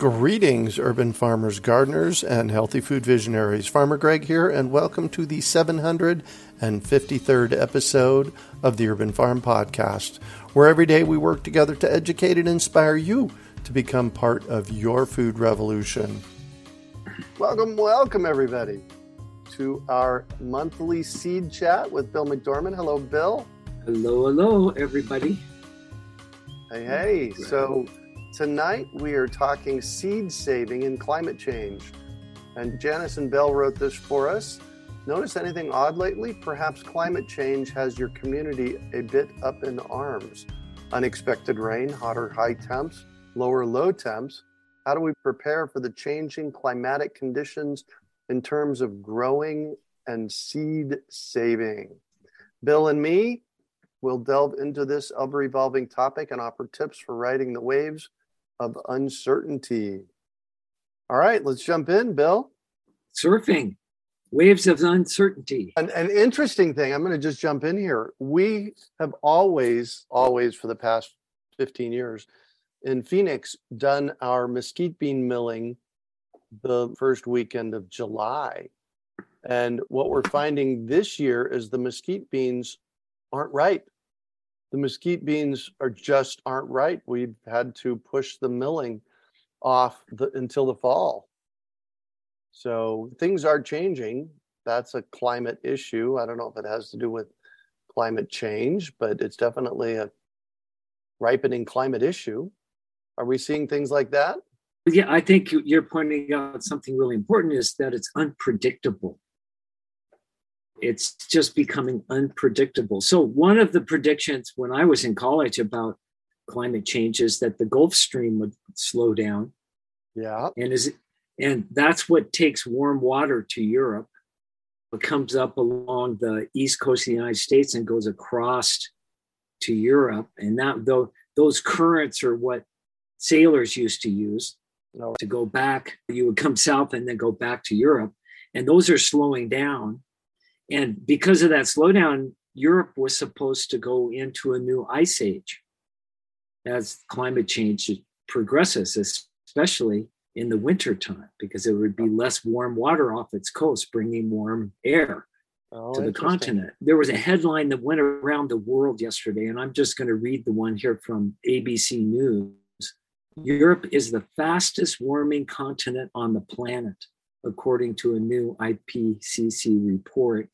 Greetings, urban farmers, gardeners, and healthy food visionaries. Farmer Greg here, and welcome to the 753rd episode of the Urban Farm Podcast, where every day we work together to educate and inspire you to become part of your food revolution. Welcome, welcome, everybody, to our monthly seed chat with Bill McDorman. Hello, Bill. Hello, hello, everybody. Hey, hey. So, Tonight we are talking seed saving and climate change. And Janice and Bell wrote this for us. Notice anything odd lately? Perhaps climate change has your community a bit up in arms. Unexpected rain, hotter high temps, lower low temps. How do we prepare for the changing climatic conditions in terms of growing and seed saving? Bill and me will delve into this ever evolving topic and offer tips for riding the waves of uncertainty. All right, let's jump in, Bill. Surfing, waves of uncertainty. An, an interesting thing, I'm going to just jump in here. We have always, always for the past 15 years in Phoenix done our mesquite bean milling the first weekend of July. And what we're finding this year is the mesquite beans aren't ripe the mesquite beans are just aren't right. We've had to push the milling off the, until the fall. So things are changing. That's a climate issue. I don't know if it has to do with climate change, but it's definitely a ripening climate issue. Are we seeing things like that? Yeah, I think you're pointing out something really important is that it's unpredictable it's just becoming unpredictable. So, one of the predictions when I was in college about climate change is that the Gulf Stream would slow down. Yeah. And is and that's what takes warm water to Europe. It comes up along the east coast of the United States and goes across to Europe. And that though those currents are what sailors used to use no. to go back. You would come south and then go back to Europe. And those are slowing down and because of that slowdown, Europe was supposed to go into a new ice age as climate change progresses, especially in the winter time, because it would be less warm water off its coast, bringing warm air oh, to the continent. There was a headline that went around the world yesterday, and I'm just going to read the one here from ABC News. Hmm. Europe is the fastest warming continent on the planet, according to a new IPCC report.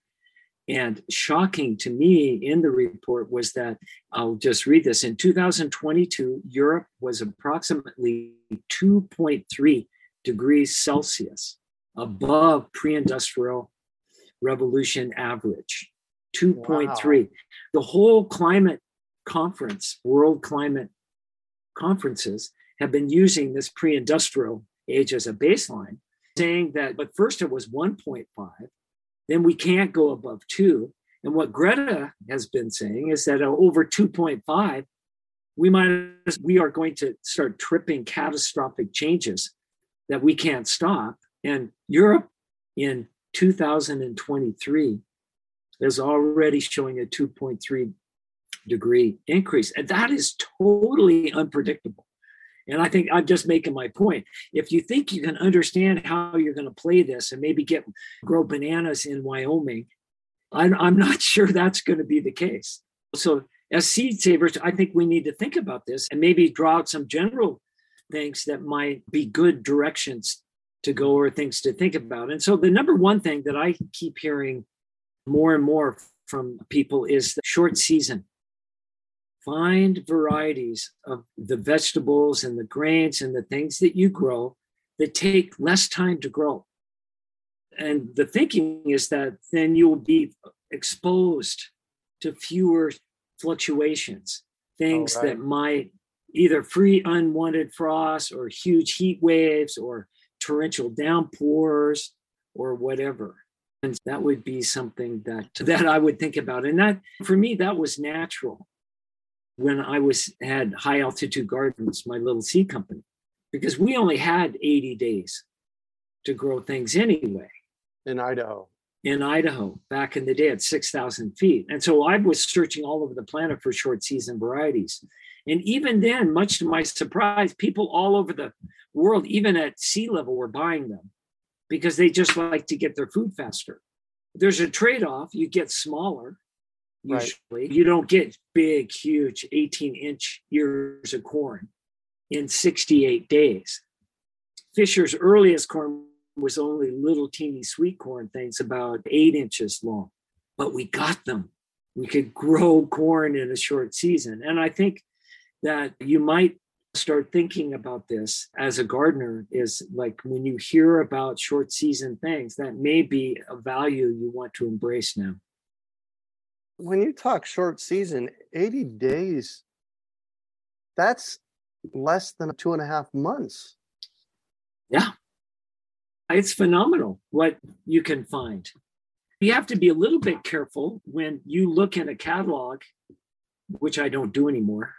And shocking to me in the report was that I'll just read this. In 2022, Europe was approximately 2.3 degrees Celsius above pre industrial revolution average. 2.3. Wow. The whole climate conference, world climate conferences, have been using this pre industrial age as a baseline, saying that, but first it was 1.5 then we can't go above two. And what Greta has been saying is that uh, over 2.5, we might we are going to start tripping catastrophic changes that we can't stop. And Europe in 2023 is already showing a 2.3 degree increase. And that is totally unpredictable. And I think I'm just making my point. If you think you can understand how you're going to play this and maybe get grow bananas in Wyoming, I'm, I'm not sure that's going to be the case. So, as seed savers, I think we need to think about this and maybe draw out some general things that might be good directions to go or things to think about. And so, the number one thing that I keep hearing more and more from people is the short season find varieties of the vegetables and the grains and the things that you grow that take less time to grow. And the thinking is that then you will be exposed to fewer fluctuations, things right. that might either free unwanted frost or huge heat waves or torrential downpours or whatever. And that would be something that that I would think about. And that for me, that was natural when I was had high altitude gardens, my little seed company, because we only had 80 days to grow things anyway. In Idaho. In Idaho, back in the day at 6,000 feet. And so I was searching all over the planet for short season varieties. And even then, much to my surprise, people all over the world, even at sea level, were buying them because they just like to get their food faster. There's a trade off. You get smaller, usually. Right. You don't get big, huge 18 inch ears of corn in 68 days. Fisher's earliest corn was only little teeny sweet corn things about eight inches long, but we got them. We could grow corn in a short season. And I think that you might start thinking about this as a gardener is like when you hear about short season things, that may be a value you want to embrace now. When you talk short season, 80 days, that's less than two and a half months. Yeah. It's phenomenal what you can find. You have to be a little bit careful when you look in a catalog, which I don't do anymore,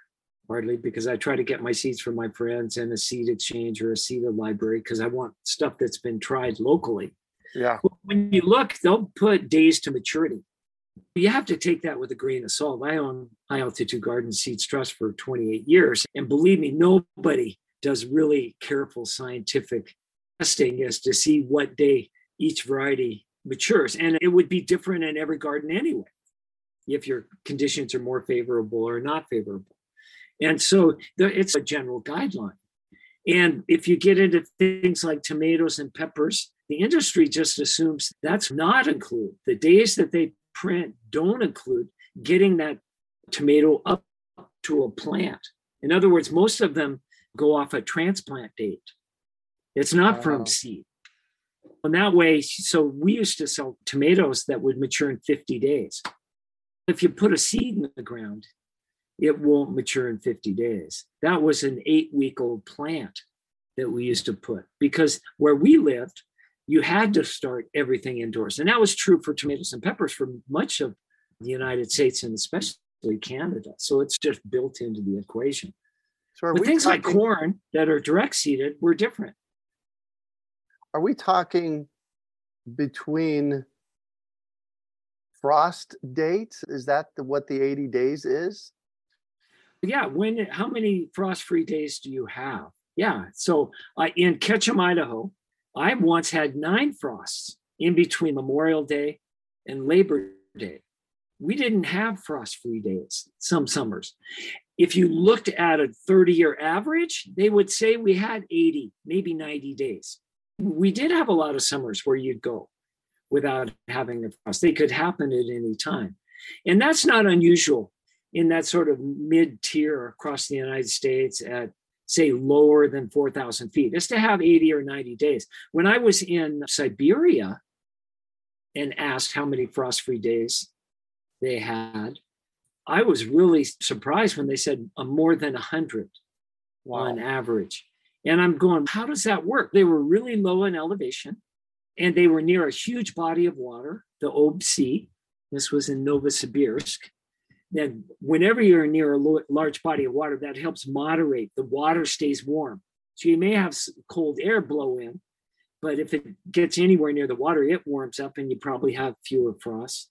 hardly because I try to get my seeds from my friends and a seed exchange or a seed library because I want stuff that's been tried locally. Yeah. When you look, they'll put days to maturity. You have to take that with a grain of salt. I own High Altitude Garden Seeds Trust for 28 years. And believe me, nobody does really careful scientific testing as to see what day each variety matures. And it would be different in every garden anyway, if your conditions are more favorable or not favorable. And so it's a general guideline. And if you get into things like tomatoes and peppers, the industry just assumes that's not included. the days that they print don't include getting that tomato up to a plant. In other words, most of them go off a transplant date. It's not wow. from seed. And that way, so we used to sell tomatoes that would mature in 50 days. If you put a seed in the ground, it won't mature in 50 days. That was an eight week old plant that we used to put because where we lived, you had to start everything indoors. And that was true for tomatoes and peppers for much of the United States and especially Canada. So it's just built into the equation. So but things talking, like corn that are direct seeded were different. Are we talking between frost dates? Is that the, what the 80 days is? Yeah. When? How many frost-free days do you have? Yeah. So uh, in Ketchum, Idaho, I once had nine frosts in between Memorial Day and Labor Day. We didn't have frost free days some summers. If you looked at a 30 year average, they would say we had 80, maybe 90 days. We did have a lot of summers where you'd go without having a frost. They could happen at any time. And that's not unusual in that sort of mid tier across the United States at say lower than 4,000 feet, is to have 80 or 90 days. When I was in Siberia and asked how many frost free days they had, I was really surprised when they said uh, more than 100 wow. on average. And I'm going, how does that work? They were really low in elevation and they were near a huge body of water, the Ob Sea. This was in Novosibirsk then whenever you're near a large body of water, that helps moderate. The water stays warm. So you may have cold air blow in, but if it gets anywhere near the water, it warms up and you probably have fewer frosts.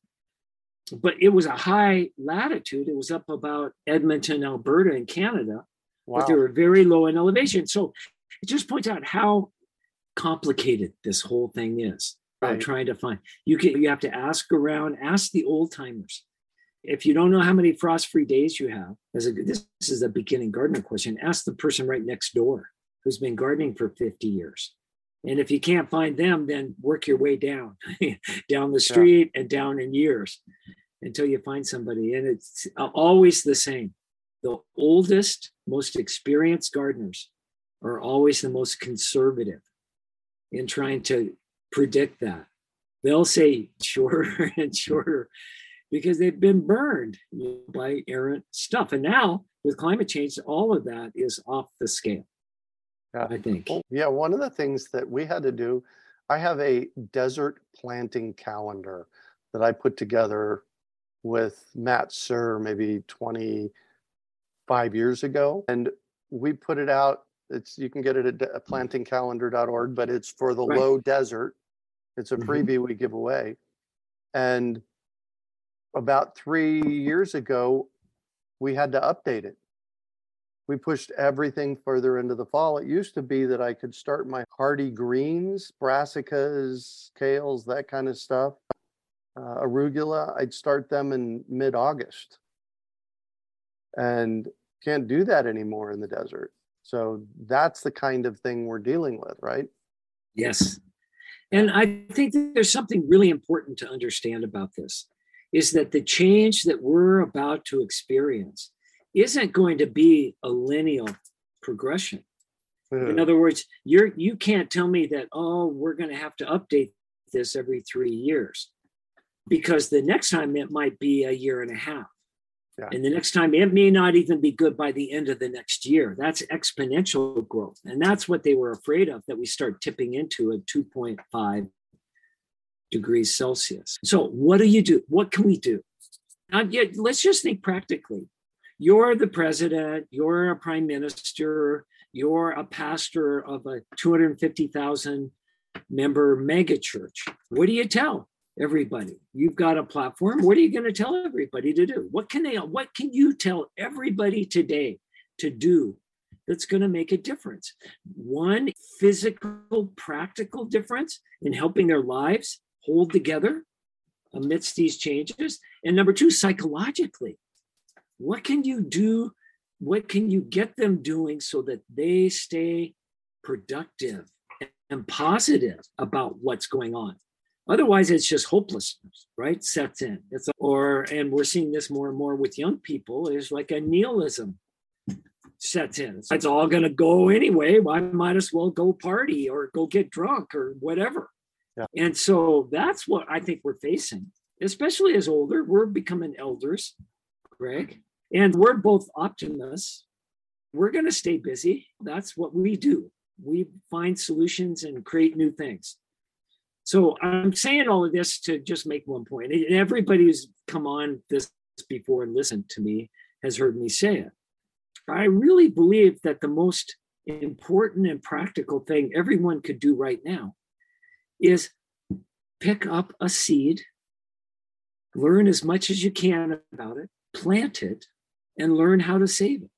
But it was a high latitude. It was up about Edmonton, Alberta, in Canada, wow. but they were very low in elevation. So it just points out how complicated this whole thing is. Right. trying to find you can you have to ask around, ask the old timers if you don't know how many frost-free days you have, as a, this is a beginning gardener question, ask the person right next door who's been gardening for 50 years. And if you can't find them, then work your way down, down the street yeah. and down in years until you find somebody. And it's uh, always the same. The oldest, most experienced gardeners are always the most conservative in trying to predict that. They'll say shorter and shorter because they've been burned by errant stuff. And now with climate change, all of that is off the scale. Yeah. I think. Well, yeah, one of the things that we had to do, I have a desert planting calendar that I put together with Matt Sir maybe 25 years ago. And we put it out. It's you can get it at plantingcalendar.org, but it's for the right. low desert. It's a mm-hmm. freebie mm-hmm. we give away. And about three years ago, we had to update it. we pushed everything further into the fall. It used to be that I could start my hardy greens, brassicas, kales, that kind of stuff, uh, arugula. I'd start them in mid August. And can't do that anymore in the desert. So that's the kind of thing we're dealing with, right? Yes. And I think there's something really important to understand about this is that the change that we're about to experience isn't going to be a linear progression. In Hmm. other words, you're you can't tell me that oh we're going to have to update this every 3 years because the next time it might be a year and a half. Yeah. And the next time it may not even be good by the end of the next year. That's exponential growth. And that's what they were afraid of that we start tipping into at 2.5 degrees Celsius. So what do you do? What can we do? Let's just think practically. You're the president, you're a prime minister, you're a pastor of a 250,000 member mega church. What do you tell everybody? You've got a platform. What are you going to tell everybody to do? What can they what can you tell everybody today to do that's going to make a difference? One physical practical difference in helping their lives hold together amidst these changes? And number 2 psychologically what can you do what can you get them doing so that they stay productive and positive about what's going on? Otherwise it's just hopelessness right? Sets in. It's or and we're seeing this more and more with young people is like a nihilism sets in. It's all going to go anyway. Well, i might as well go party or go get drunk or whatever Yeah. and so that's what i think we're facing especially as older we're becoming elders greg and we're both optimists we're going to stay busy that's what we do we find solutions and create new things so i'm saying all of this to just make one point. and everybody who's come on this before and listened to me has heard me say it i really believe that the most important and practical thing everyone could do right now is pick up a seed learn as much as you can about it plant it and learn how to save it.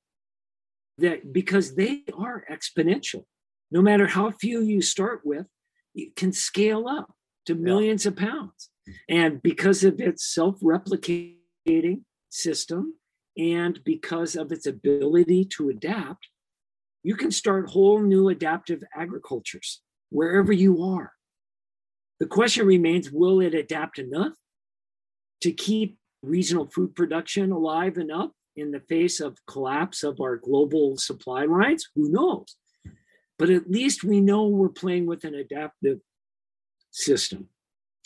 That because they are exponential. No matter how few you start with it can scale up to millions of pounds. And because of its self-replicating system and because of its ability to adapt you can start whole new adaptive agricultures wherever you are the question remains will it adapt enough to keep regional food production alive enough in the face of collapse of our global supply lines? Who knows? But at least we know we're playing with an adaptive system.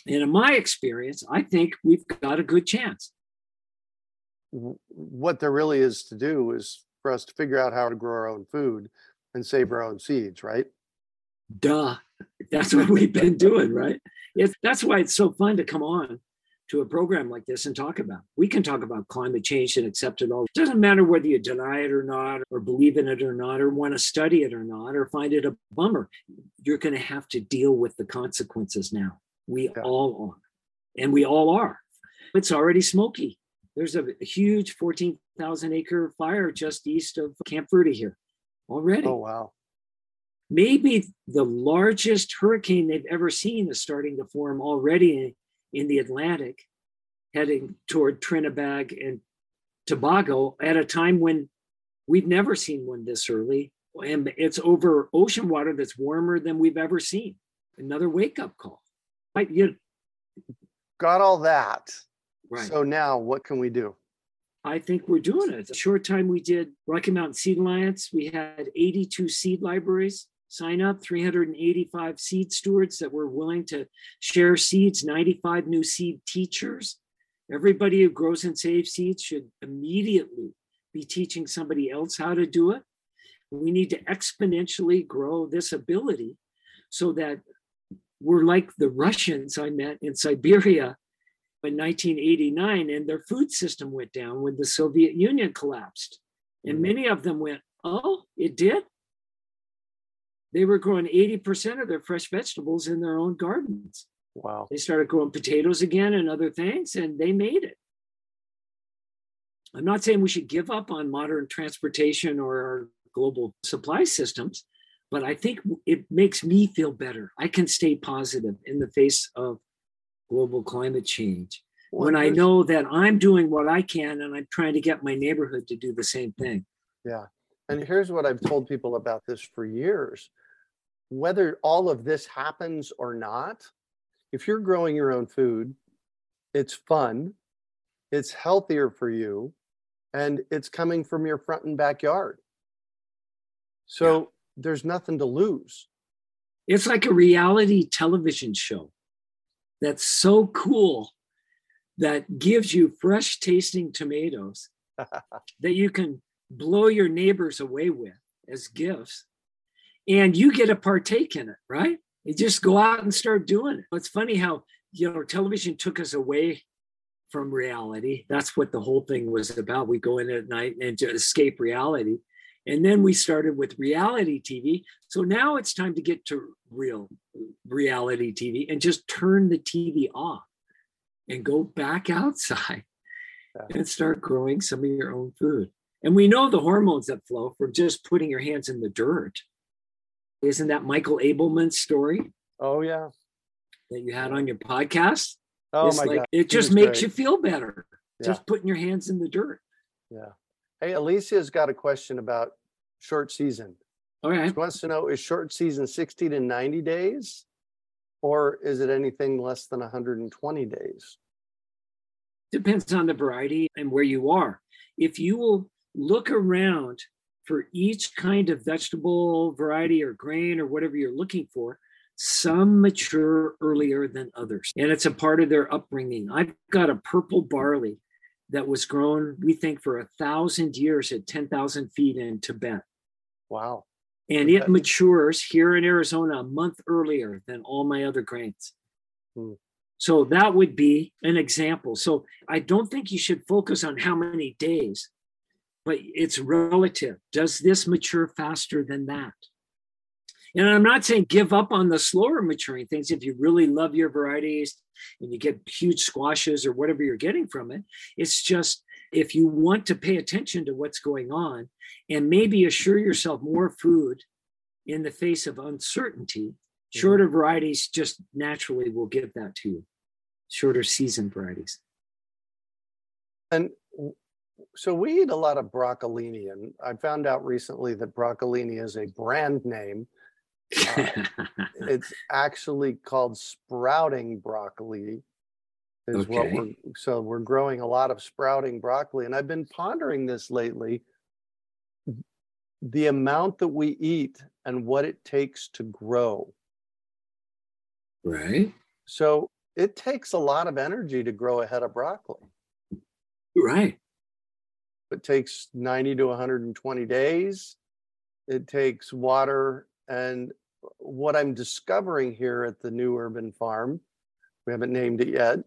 And in my experience i think we've got a good chance. What there really is to do is for us to figure out how to grow our own food and save our own seeds, right? duh that's what we've been doing right? It's, that's why it's so fun to come on to a program like this and talk about. We can talk about climate change and accept it all. It doesn't matter whether you deny it or not or believe in it or not or want to study it or not or find it a bummer. You're going to have to deal with the consequences now. We Yeah. all are and we all are. It's already smoky. There's a huge 14,000 acre fire just east of Camp Verde here already. Oh, wow. Maybe the largest hurricane they've ever seen is starting to form already in, the Atlantic, heading toward Trinidad and Tobago at a time when we've never seen one this early. And it's over ocean water that's warmer than we've ever seen. Another wake up call. Right. You, Got all that. right. So now what can we do? I think we're doing it. A short time we did Rocky Mountain Seed Alliance. We had 82 seed libraries sign up, 385 seed stewards that were willing to share seeds, 95 new seed teachers. Everybody who grows and saves seeds should immediately be teaching somebody else how to do it. We need to exponentially grow this ability so that we're like the Russians I met in Siberia in 1989 and their food system went down when the Soviet Union collapsed. And Mhm. many of them went, Oh, it did? They were growing 80% of their fresh vegetables in their own gardens. Wow. They started growing potatoes again and other things, and they made it. I'm not saying we should give up on modern transportation or our global supply systems, but I think it makes me feel better. I can stay positive in the face of global climate change Well, when I know that I'm doing what I can and I'm trying to get my neighborhood to do the same thing. Yeah. And here's what I've told people about this for years. Whether all of this happens or not, if you're growing your own food, it's fun, it's healthier for you, and it's coming from your front and backyard. So there's nothing to lose. It's like a reality television show that's so cool that gives you fresh tasting tomatoes that you can blow your neighbors away with as gifts. And you get to partake in it, right? You just go out and start doing it. It's funny how, you know, television took us away from reality. That's what the whole thing was about. We go in at night and to escape reality. And then we started with reality TV. So now it's time to get to real reality TV and just turn the TV off and go back outside and start growing some of your own food. And we know the hormones that flow from just putting your hands in the dirt. Isn't that Michael Ableman's story Oh, yeah. that you had on your podcast? Oh, it's my like God. it just makes great. you feel better. Yeah. Just putting your hands in the dirt. Yeah. Hey, Alicia's got a question about short season. All right. She wants to know is short season 60 to 90 days or is it anything less than 120 days? depends on the variety and where you are. If you will look around for each kind of vegetable variety or grain or whatever you're looking for, some mature earlier than others. And it's a part of their upbringing. I've got a purple barley that was grown, we think, for a thousand years at 10,000 feet in Tibet. Wow. And it matures here in Arizona a month earlier than all my other grains. Hmm. So that would be an example. So I don't think you should focus on how many days, but it's relative. Does this mature faster than that? And I'm not saying give up on the slower maturing things if you really love your varieties and you get huge squashes or whatever you're getting from it. It's just if you want to pay attention to what's going on and maybe assure yourself more food in the face of uncertainty, shorter varieties just naturally will give that to you. Shorter season varieties. And so we eat a lot of broccolini, and I found out recently that broccolini is a brand name. Uh, It's actually called sprouting broccoli. Is what we're so we're growing a lot of sprouting broccoli, and I've been pondering this lately. The amount that we eat and what it takes to grow. right. So it takes a lot of energy to grow a head of broccoli. Right. It takes 90 to 120 days. It takes water. And what I'm discovering here at the new urban farm, we haven't named it yet,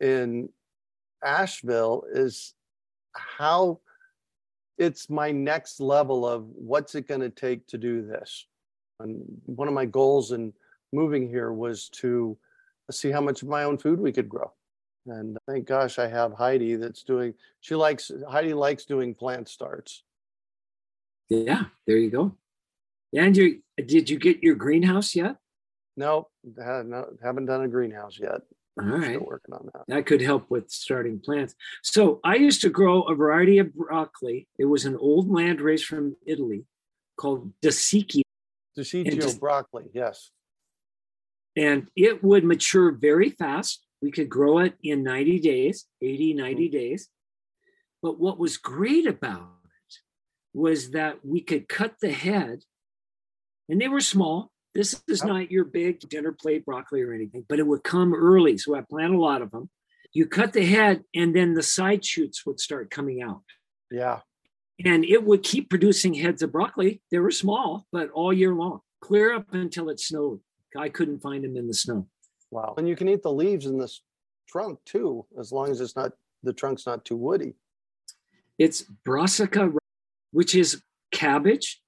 in Asheville is how it's my next level of what's it going to take to do this. And one of my goals in moving here was to see how much of my own food we could grow. And thank gosh I have Heidi that's doing, she likes, Heidi likes doing plant starts. Yeah. There you go. And you did you get your greenhouse yet? Nope, no, haven't done a greenhouse yet. All right. Still working on that. That could help with starting plants. So I used to grow a variety of broccoli. It was an old land race from Italy called Dasichi, De Cicco broccoli, yes. and it would mature very fast. We could grow it in 90 days, 80, 90 mm-hmm. days. But what was great about it was that we could cut the head, and they were small. This is not your big dinner plate broccoli or anything, but it would come early. So I plant a lot of them. You cut the head, and then the side shoots would start coming out. Yeah, And it would keep producing heads of broccoli. They were small, but all year long, clear up until it snowed. I couldn't find them in the snow. Wow. And you can eat the leaves in this trunk too, as long as it's not, the trunk's not too woody. It's brassica, which is cabbage,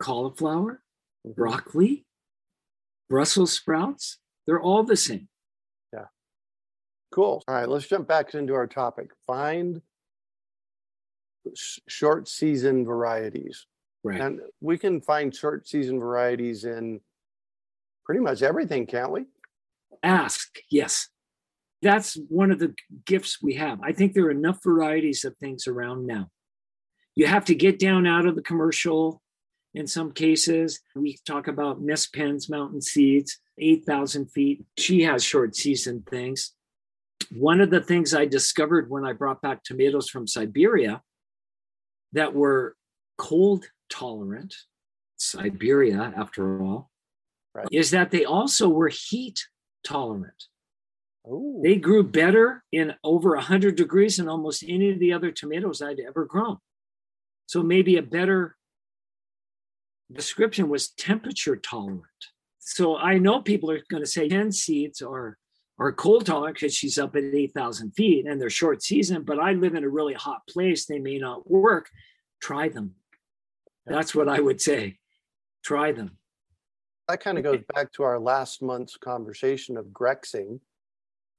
cauliflower, Mhm. broccoli, Brussels sprouts. They're all the same. Yeah. Cool. All right, let's jump back into our topic. Find sh- short season varieties. Right. And we can find short season varieties in pretty much everything, can't we? Ask, yes. That's one of the gifts we have. I think there are enough varieties of things around now. You have to get down out of the commercial in some cases. We talk about Miss Penn's Mountain Seeds, 8,000 feet. She has short season things. One of the things I discovered when I brought back tomatoes from Siberia that were cold tolerant, Siberia, after all, Right. is that they also were heat tolerant. Oh, They grew better in over 100 degrees than almost any of the other tomatoes I'd ever grown. So maybe a better description was temperature tolerant. So I know people are going to say 10 seeds are, are cold tolerant because she's up at 8,000 feet and they're short season, but I live in a really hot place. They may not work. Try them. That's what I would say. Try them. That kind of goes back to our last month's conversation of Grexing.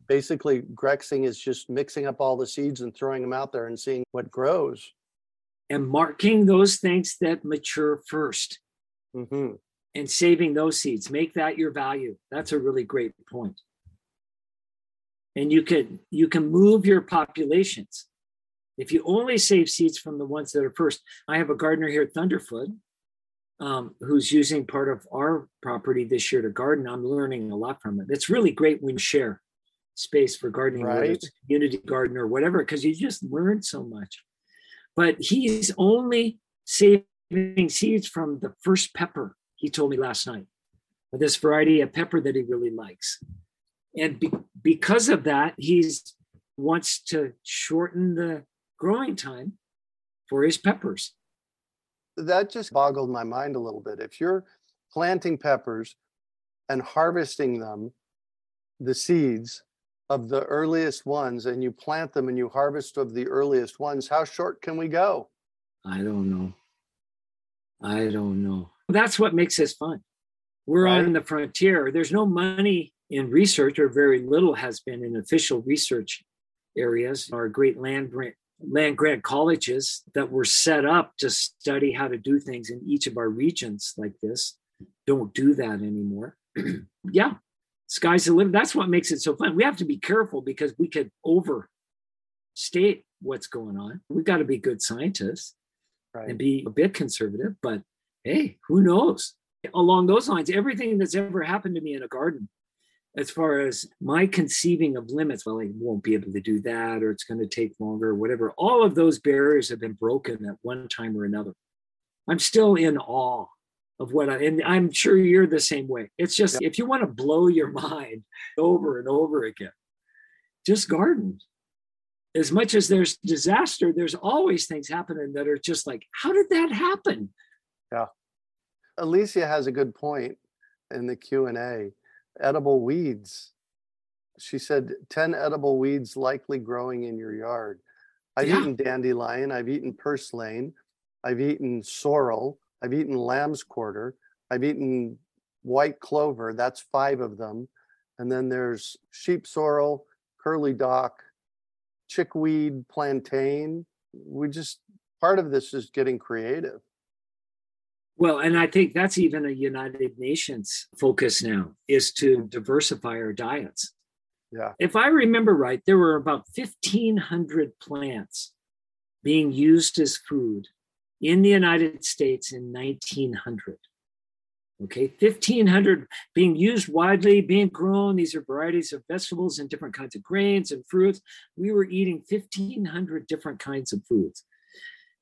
Basically, Grexing is just mixing up all the seeds and throwing them out there and seeing what grows. And marking those things that mature first. hmm and saving those seeds. Make that your value. That's a really great point. And you can you can move your populations. If you only save seeds from the ones that are first, I have a gardener here at Thunderfoot um, who's using part of our property this year to garden. I'm learning a lot from it. It's really great when you share space for gardening, whether it's community garden or whatever, because you just learn so much. But he's only saving seeds from the first pepper he told me last night this variety of pepper that he really likes and be, because of that he's wants to shorten the growing time for his peppers That just boggled my mind a little bit. If you're planting peppers and harvesting them, the seeds of the earliest ones, and you plant them and you harvest of the earliest ones, how short can we go? i don't know i don't know that's what makes this fun we're Right. on the frontier there's no money in research or very little has been in official research areas our great land grant land grant colleges that were set up to study how to do things in each of our regions like this don't do that anymore. Yeah sky's the limit. That's what makes it so fun. We have to be careful because we could overstate what's going on. We've got to be good scientists and be a bit conservative, but hey, who knows? Along those lines, everything that's ever happened to me in a garden, as far as my conceiving of limits, well, I won't be able to do that, or it's going to take longer, or whatever, all of those barriers have been broken at one time or another. I'm still in awe of what I, and I'm sure you're the same way. It's just, if you want to blow your mind over and over again, just garden as much as there's disaster, there's always things happening that are just like, how did that happen? Yeah. Alicia has a good point in the Q and A. Edible weeds. She said 10 edible weeds likely growing in your yard. I've Yeah. eaten dandelion, I've eaten purslane, I've eaten sorrel, I've eaten lamb's quarter, I've eaten white clover, that's five of them. And then there's sheep sorrel, curly dock, chickweed, plantain. We just part of this is getting creative. Well, and I think that's even a United Nations focus now is to diversify our diets. Yeah. If I remember right, there were about 1,500 plants being used as food in the United States in 1900. Okay, 1,500 being used widely, being grown. These are varieties of vegetables and different kinds of grains and fruits. We were eating 1,500 different kinds of foods.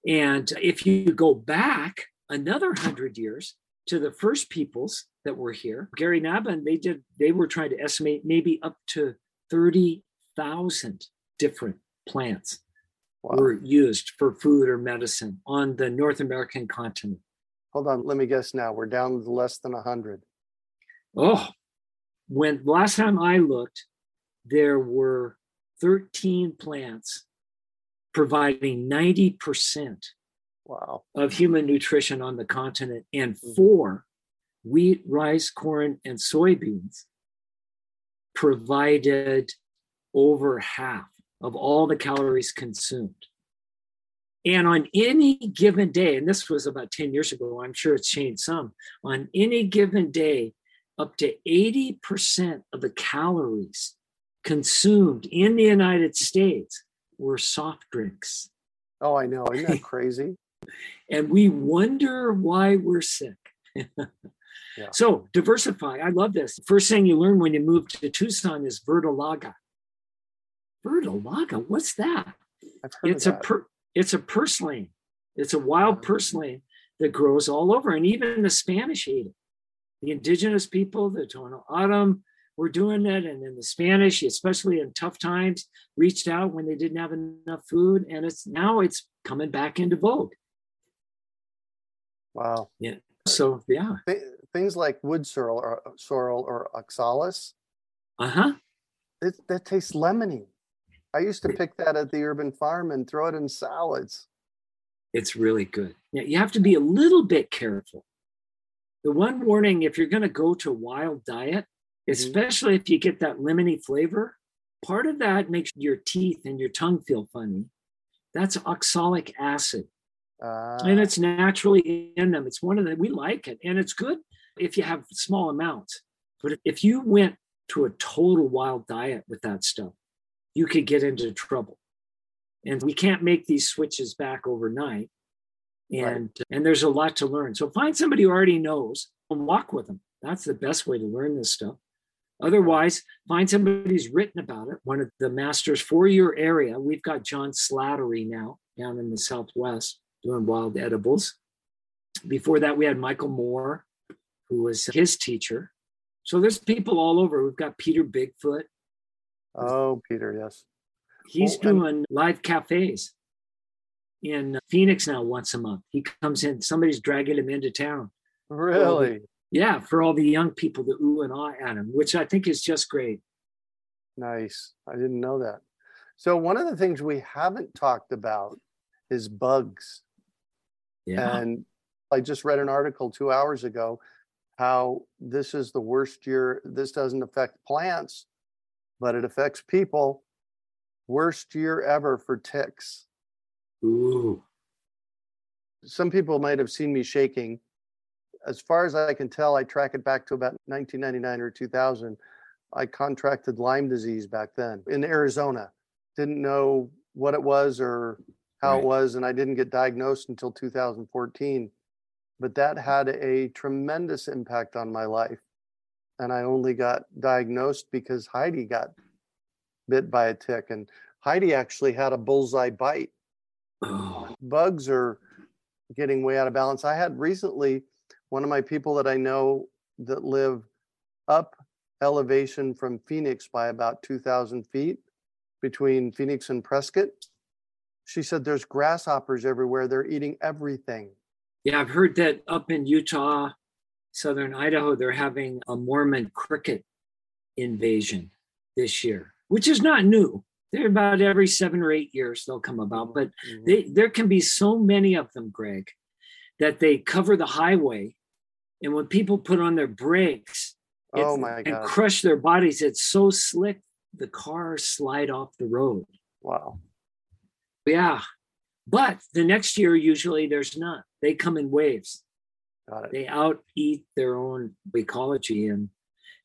And if you go back another hundred years to the first peoples that were here, Gary Nabhan, they did, they were trying to estimate maybe up to 30,000 different plants Wow. were used for food or medicine on the North American continent. Hold on, let me guess now. We're down to less than 100. Oh, when last time I looked, there were 13 plants providing 90% Wow. of human nutrition on the continent, and Mhm. four wheat, rice, corn, and soybeans provided over half of all the calories consumed. And on any given day, and this was about 10 years ago, I'm sure it's changed some, on any given day, up to 80% of the calories consumed in the United States were soft drinks. Oh, I know. Isn't that crazy? And we wonder why we're sick. yeah. So diversify. I love this. First thing you learn when you move to Tucson is verdolaga. Verdolaga, what's that? it's a per, it's a purslane. It's a wild purslane that grows all over, and even the Spanish ate it. The indigenous people, the Tohono O'odham, were doing it, and then the Spanish, especially in tough times, reached out when they didn't have enough food, and it's now it's coming back into vogue. Wow. Yeah. So yeah. Th- things like wood sorrel or sorrel or oxalis. Uh huh. that tastes lemony. I used to pick that at the urban farm and throw it in salads. It's really good. Yeah, you have to be a little bit careful. The one warning if you're going to go to a wild diet, mm-hmm. especially if you get that lemony flavor, part of that makes your teeth and your tongue feel funny. That's oxalic acid. Uh, and it's naturally in them. It's one of the, we like it. And it's good if you have small amounts. But if you went to a total wild diet with that stuff, you could get into trouble. And we can't make these switches back overnight. And right. and there's a lot to learn. So find somebody who already knows and walk with them. That's the best way to learn this stuff. Otherwise, find somebody who's written about it. One of the masters for your area. We've got John Slattery now down in the Southwest doing wild edibles. Before that, we had Michael Moore, who was his teacher. So there's people all over. We've got Peter Bigfoot, Oh, Peter, yes. He's oh, doing and- live cafes in Phoenix now once a month. He comes in, somebody's dragging him into town. Really? yeah, for all the young people to ooh and ah at him, which I think is just great. Nice. I didn't know that. So, one of the things we haven't talked about is bugs. Yeah. And I just read an article two hours ago how this is the worst year. This doesn't affect plants, but it affects people. Worst year ever for ticks. Ooh. Some people might have seen me shaking. As far as I can tell, I track it back to about 1999 or 2000. I contracted Lyme disease back then in Arizona. Didn't know what it was or how right. it was, and I didn't get diagnosed until 2014. But that had a tremendous impact on my life and I only got diagnosed because Heidi got bit by a tick, and Heidi actually had a bullseye bite. Oh. Bugs are getting way out of balance. I had recently one of my people that I know that live up elevation from Phoenix by about 2,000 feet between Phoenix and Prescott. She said there's grasshoppers everywhere. They're eating everything. Yeah, I've heard that up in Utah southern Idaho, they're having a Mormon cricket invasion this year, which is not new. They're about every seven or eight years they'll come about, but mm-hmm. they, there can be so many of them, Greg, that they cover the highway. And when people put on their brakes oh my God. and crush their bodies, it's so slick the cars slide off the road. Wow. Yeah. But the next year, usually there's not. They come in waves. They out eat their own ecology, and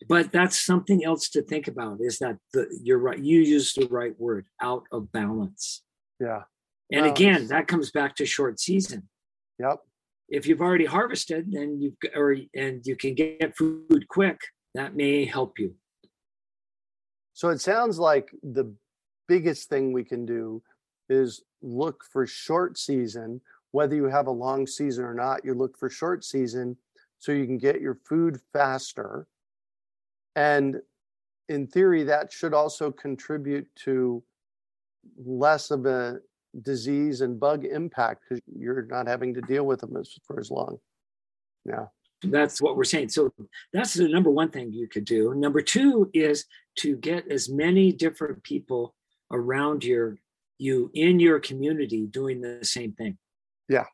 but that's something else to think about. Is that the you're right? You used the right word, out of balance. Yeah. And well, again, that comes back to short season. Yep. If you've already harvested and you or and you can get food quick, that may help you. So it sounds like the biggest thing we can do is look for short season whether you have a long season or not, you look for short season so you can get your food faster. And in theory, that should also contribute to less of a disease and bug impact because you're not having to deal with them as, for as long. Yeah. That's what we're saying. So that's the number one thing you could do. Number two is to get as many different people around your you in your community doing the same thing. Yeah.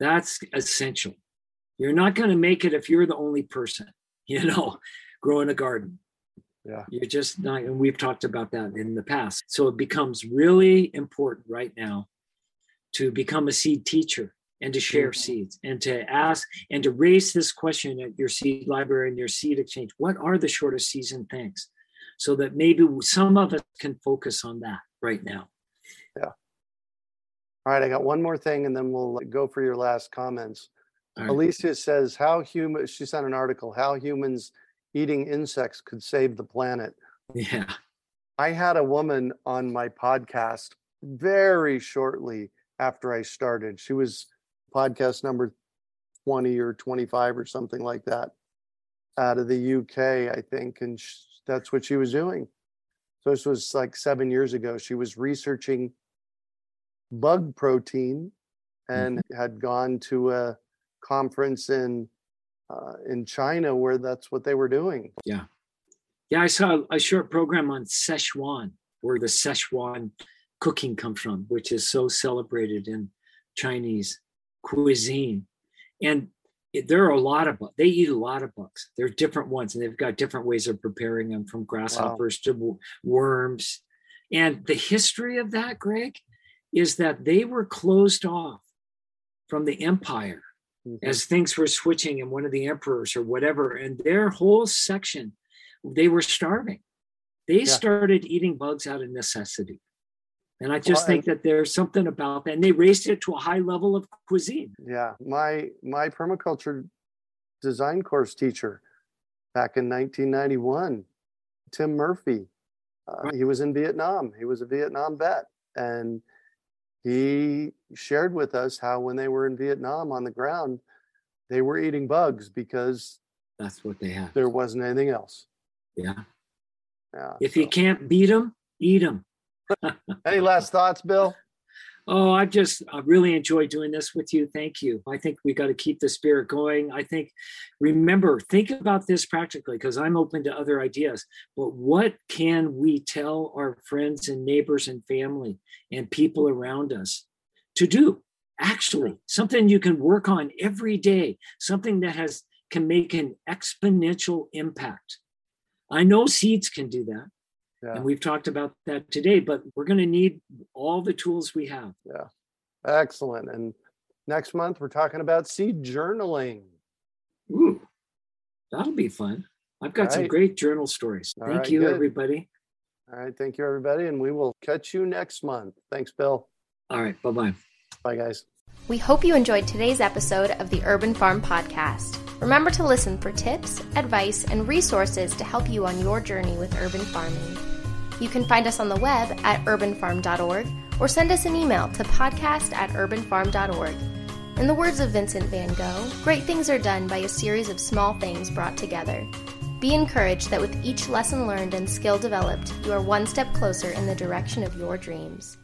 That's essential. You're not going to make it if you're the only person, you know, growing a garden. Yeah. You're just not, and we've talked about that in the past. So it becomes really important right now to become a seed teacher and to share mm-hmm. seeds and to ask and to raise this question at your seed library and your seed exchange what are the shortest season things so that maybe some of us can focus on that right now all right i got one more thing and then we'll go for your last comments right. alicia says how human she sent an article how humans eating insects could save the planet yeah i had a woman on my podcast very shortly after i started she was podcast number 20 or 25 or something like that out of the UK, I think. And sh- that's what she was doing. So this was like seven years ago. She was researching bug protein and mm-hmm. had gone to a conference in uh, in China where that's what they were doing. Yeah. Yeah, I saw a short program on Szechuan, where the Szechuan cooking comes from, which is so celebrated in Chinese cuisine. And there are a lot of bugs. they eat a lot of bugs. There are different ones, and they've got different ways of preparing them, from grasshoppers wow. to worms. And the history of that, Greg, is that they were closed off from the empire mm-hmm. as things were switching, and one of the emperors or whatever, and their whole section, they were starving. They yeah. started eating bugs out of necessity. And I just well, think that there's something about that. And they raised it to a high level of cuisine. Yeah. My my permaculture design course teacher back in 1991, Tim Murphy, uh, right. he was in Vietnam. He was a Vietnam vet. And he shared with us how when they were in Vietnam on the ground, they were eating bugs because that's what they had. There wasn't anything else. Yeah. Yeah. If so. you can't beat them, eat them. Any last thoughts, Bill? Oh, I've just I really enjoy doing this with you. Thank you. I think we got to keep the spirit going. I think, remember, think about this practically because I'm open to other ideas. But what can we tell our friends and neighbors and family and people around us to do? Actually, something you can work on every day, something that has can make an exponential impact. I know seeds can do that. Yeah. And we've talked about that today, but we're going to need all the tools we have. Yeah. Excellent. And next month, we're talking about seed journaling. Ooh, that'll be fun. I've got right. some great journal stories. All Thank right, you, good. everybody. All right. Thank you, everybody. And we will catch you next month. Thanks, Bill. All right. Bye bye. Bye, guys. We hope you enjoyed today's episode of the Urban Farm Podcast. Remember to listen for tips, advice, and resources to help you on your journey with urban farming. You can find us on the web at urbanfarm.org or send us an email to podcast at urbanfarm.org. In the words of Vincent van Gogh, great things are done by a series of small things brought together. Be encouraged that with each lesson learned and skill developed, you are one step closer in the direction of your dreams.